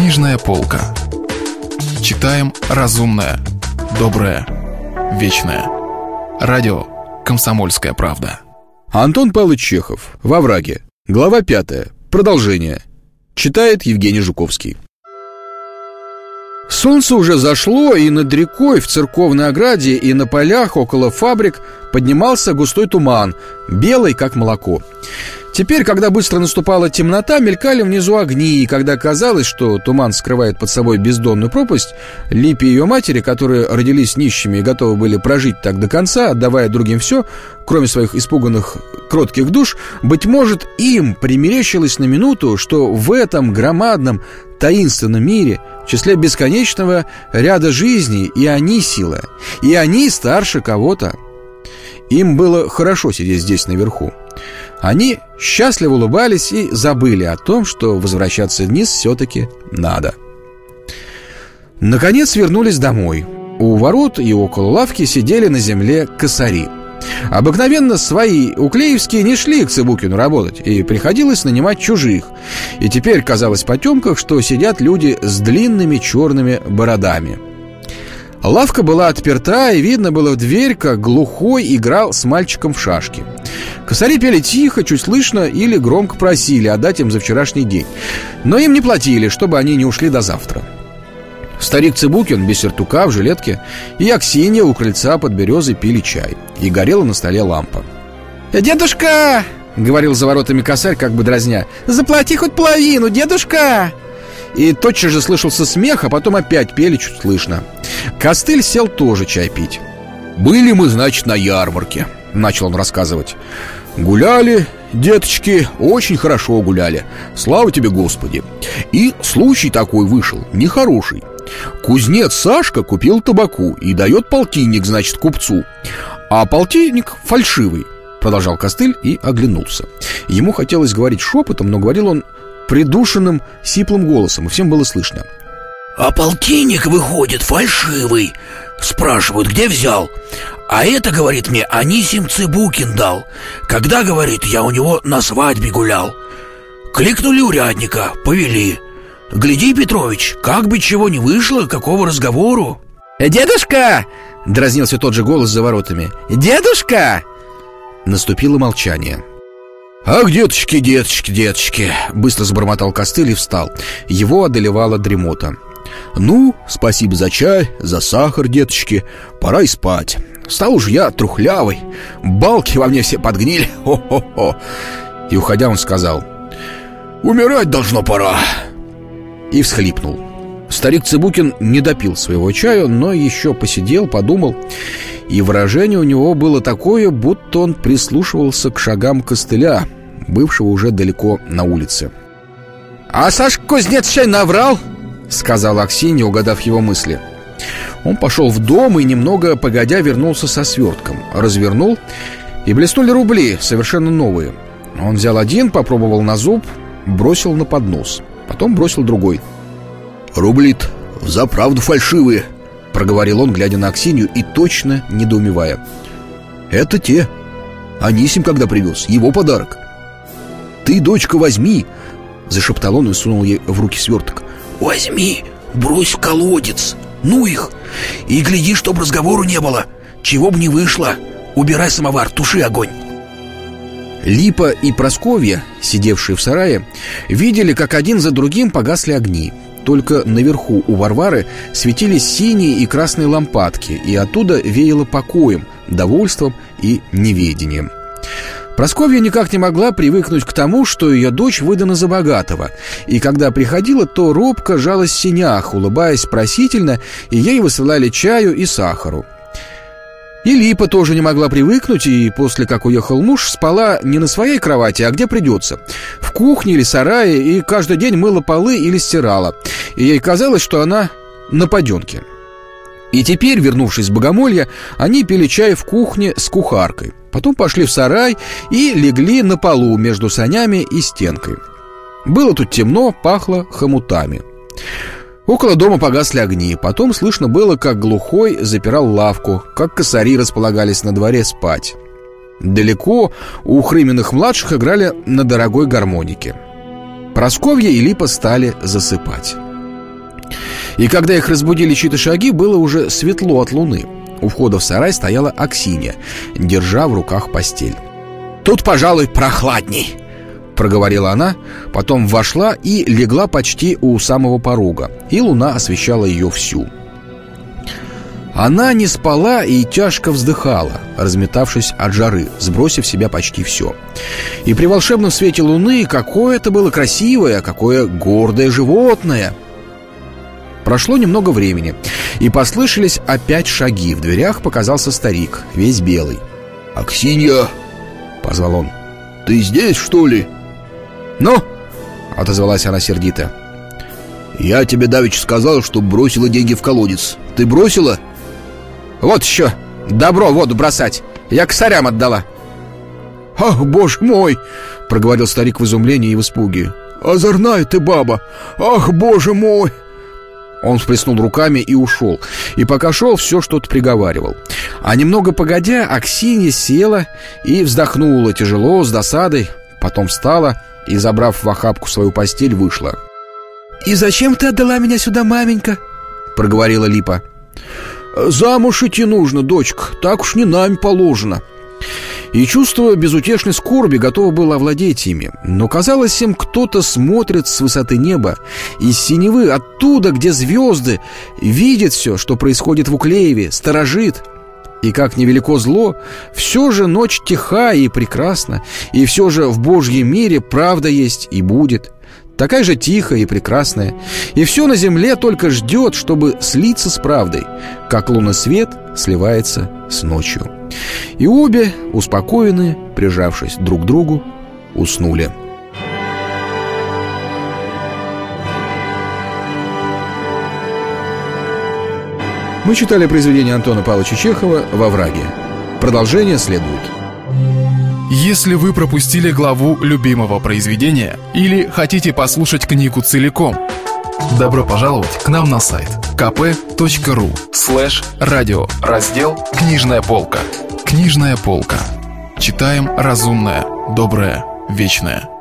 Книжная полка. Читаем разумное, доброе, вечное. Радио «Комсомольская правда». Антон Павлович Чехов. Во враге. Глава пятая. Продолжение. Читает Евгений Жуковский. Солнце уже зашло, и над рекой, в церковной ограде и на полях около фабрик поднимался густой туман, белый, как молоко. Теперь, когда быстро наступала темнота, мелькали внизу огни, и когда казалось, что туман скрывает под собой бездонную пропасть, Липе и ее матери, которые родились нищими и готовы были прожить так до конца, отдавая другим все, кроме своих испуганных кротких душ, быть может, им примерещилось на минуту, что в этом громадном таинственном мире, числе бесконечного ряда жизней, и они сила, и они старше кого-то. Им было хорошо сидеть здесь наверху. Они счастливо улыбались и забыли о том, что возвращаться вниз все-таки надо. Наконец вернулись домой. У ворот и около лавки сидели на земле косари. Обыкновенно свои уклеевские не шли к Цыбукину работать, и приходилось нанимать чужих. И теперь казалось потемках, что сидят люди с длинными черными бородами – Лавка была отперта, и видно было в дверь, как глухой играл с мальчиком в шашки. Косари пели тихо, чуть слышно или громко просили отдать им за вчерашний день. Но им не платили, чтобы они не ушли до завтра. Старик Цыбукин без сертука в жилетке и Аксинья у крыльца под березой пили чай. И горела на столе лампа. «Дедушка!» — говорил за воротами косарь, как бы дразня. «Заплати хоть половину, дедушка!» И тотчас же слышался смех, а потом опять пели чуть слышно. Костыль сел тоже чай пить. «Были мы, значит, на ярмарке», — начал он рассказывать. «Гуляли, деточки, очень хорошо гуляли. Слава тебе, Господи!» И случай такой вышел, нехороший. Кузнец Сашка купил табаку и дает полтинник, значит, купцу. А полтинник фальшивый, продолжал Костыль и оглянулся. Ему хотелось говорить шепотом, но говорил он придушенным, сиплым голосом, и всем было слышно. «А полтинник, выходит, фальшивый!» Спрашивают, где взял? А это, говорит мне, Анисим Цыбукин дал. Когда, говорит, я у него на свадьбе гулял. Кликнули урядника, повели. Гляди, Петрович, как бы чего не вышло, какого разговору. «Дедушка!» — дразнился тот же голос за воротами. «Дедушка!» Наступило молчание. «Ах, деточки, деточки, деточки!» Быстро забормотал костыль и встал Его одолевала дремота «Ну, спасибо за чай, за сахар, деточки Пора и спать Стал уж я трухлявый Балки во мне все подгнили Хо-хо-хо!» И уходя он сказал «Умирать должно пора!» И всхлипнул. Старик Цыбукин не допил своего чаю, но еще посидел, подумал И выражение у него было такое, будто он прислушивался к шагам костыля Бывшего уже далеко на улице. «А Сашка Кузнец чай наврал?» Сказал Аксинья, угадав его мысли. Он пошел в дом и немного погодя вернулся со свертком. Развернул и блеснули рубли, совершенно новые. Он взял один, попробовал на зуб, бросил на поднос Потом бросил другой «Рубли-то взаправду фальшивые», — проговорил он, глядя на Аксинью и точно недоумевая. «Это те. Анисим когда привез, его подарок». «Ты, дочка, возьми!» — зашептал он и сунул ей в руки сверток. «Возьми, брось в колодец, ну их! И гляди, чтоб разговору не было, чего бы не вышло. Убирай самовар, туши огонь!» Липа и Просковья, сидевшие в сарае, видели, как один за другим погасли огни. Только наверху у Варвары светились синие и красные лампадки, и оттуда веяло покоем, довольством и неведением. Просковья никак не могла привыкнуть к тому, что ее дочь выдана за богатого, и когда приходила, то робко жалась синях, улыбаясь просительно, и ей высылали чаю и сахару. И Липа тоже не могла привыкнуть, и после как уехал муж, спала не на своей кровати, а где придется. В кухне или сарае, и каждый день мыла полы или стирала. И ей казалось, что она на паденке. И теперь, вернувшись с богомолья, они пили чай в кухне с кухаркой. Потом пошли в сарай и легли на полу между санями и стенкой. Было тут темно, пахло хомутами. Около дома погасли огни. Потом слышно было, как глухой запирал лавку, как косари располагались на дворе спать. Далеко у Хрыминых-младших играли на дорогой гармонике. Просковья и Липа стали засыпать. И когда их разбудили чьи-то шаги, было уже светло от луны. У входа в сарай стояла Аксинья, держа в руках постель. «Тут, пожалуй, прохладней», — проговорила она, потом вошла и легла почти у самого порога, и луна освещала ее всю. Она не спала и тяжко вздыхала, разметавшись от жары, сбросив себя почти все. И при волшебном свете луны какое это было красивое, какое гордое животное — Прошло немного времени, и послышались опять шаги. В дверях показался старик, весь белый. «Аксинья!» — позвал он. «Ты здесь, что ли?» «Ну?» — отозвалась она сердито. «Я тебе давеча сказал, что бросила деньги в колодец. Ты бросила?» «Вот еще! Добро воду бросать! Я к царям отдала!» «Ах, боже мой!» — проговорил старик в изумлении и в испуге. «Озорная ты баба! Ах, боже мой!» Он всплеснул руками и ушел. И пока шел, все что-то приговаривал. А немного погодя, Аксинья села и вздохнула тяжело, с досадой. Потом встала и, забрав в охапку свою постель, вышла. «И зачем ты отдала меня сюда, маменька?» — проговорила Липа. «Замуж идти нужно, дочка, так уж не нами положено», и чувство безутешной скорби готово было овладеть ими. Но казалось им, кто-то смотрит с высоты неба, из синевы, оттуда, где звезды, видит все, что происходит в Уклееве, сторожит. И как невелико зло, все же ночь тиха и прекрасна, и все же в Божьем мире правда есть и будет такая же тихая и прекрасная. И все на земле только ждет, чтобы слиться с правдой, как лунный свет сливается с ночью. И обе, успокоенные, прижавшись друг к другу, уснули. Мы читали произведение Антона Павловича Чехова «Во враге». Продолжение следует. Если вы пропустили главу любимого произведения или хотите послушать книгу целиком, добро пожаловать к нам на сайт kp.ru слэш радио раздел «Книжная полка». Книжная полка. Читаем разумное, доброе, вечное.